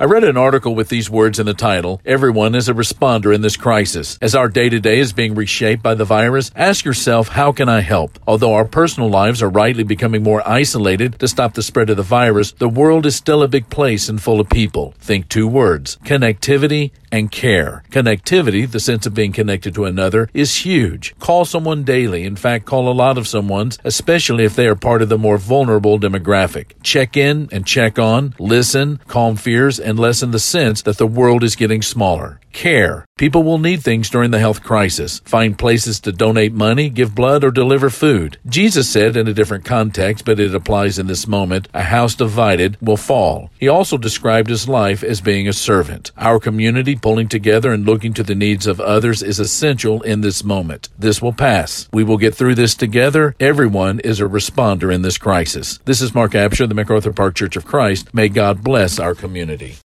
I read an article with these words in the title Everyone is a responder in this crisis. As our day to day is being reshaped by the virus, ask yourself, how can I help? Although our personal lives are rightly becoming more isolated to stop the spread of the virus, the world is still a big place and full of people. Think two words connectivity and care. Connectivity, the sense of being connected to another, is huge. Call someone daily. In fact, call a lot of someone's, especially if they are part of the more vulnerable demographic. Check in and check on, listen, calm fears, and lessen the sense that the world is getting smaller. Care. People will need things during the health crisis. Find places to donate money, give blood, or deliver food. Jesus said in a different context, but it applies in this moment, a house divided will fall. He also described his life as being a servant. Our community pulling together and looking to the needs of others is essential in this moment. This will pass. We will get through this together. Everyone is a responder in this crisis. This is Mark Absher, the MacArthur Park Church of Christ. May God bless our community.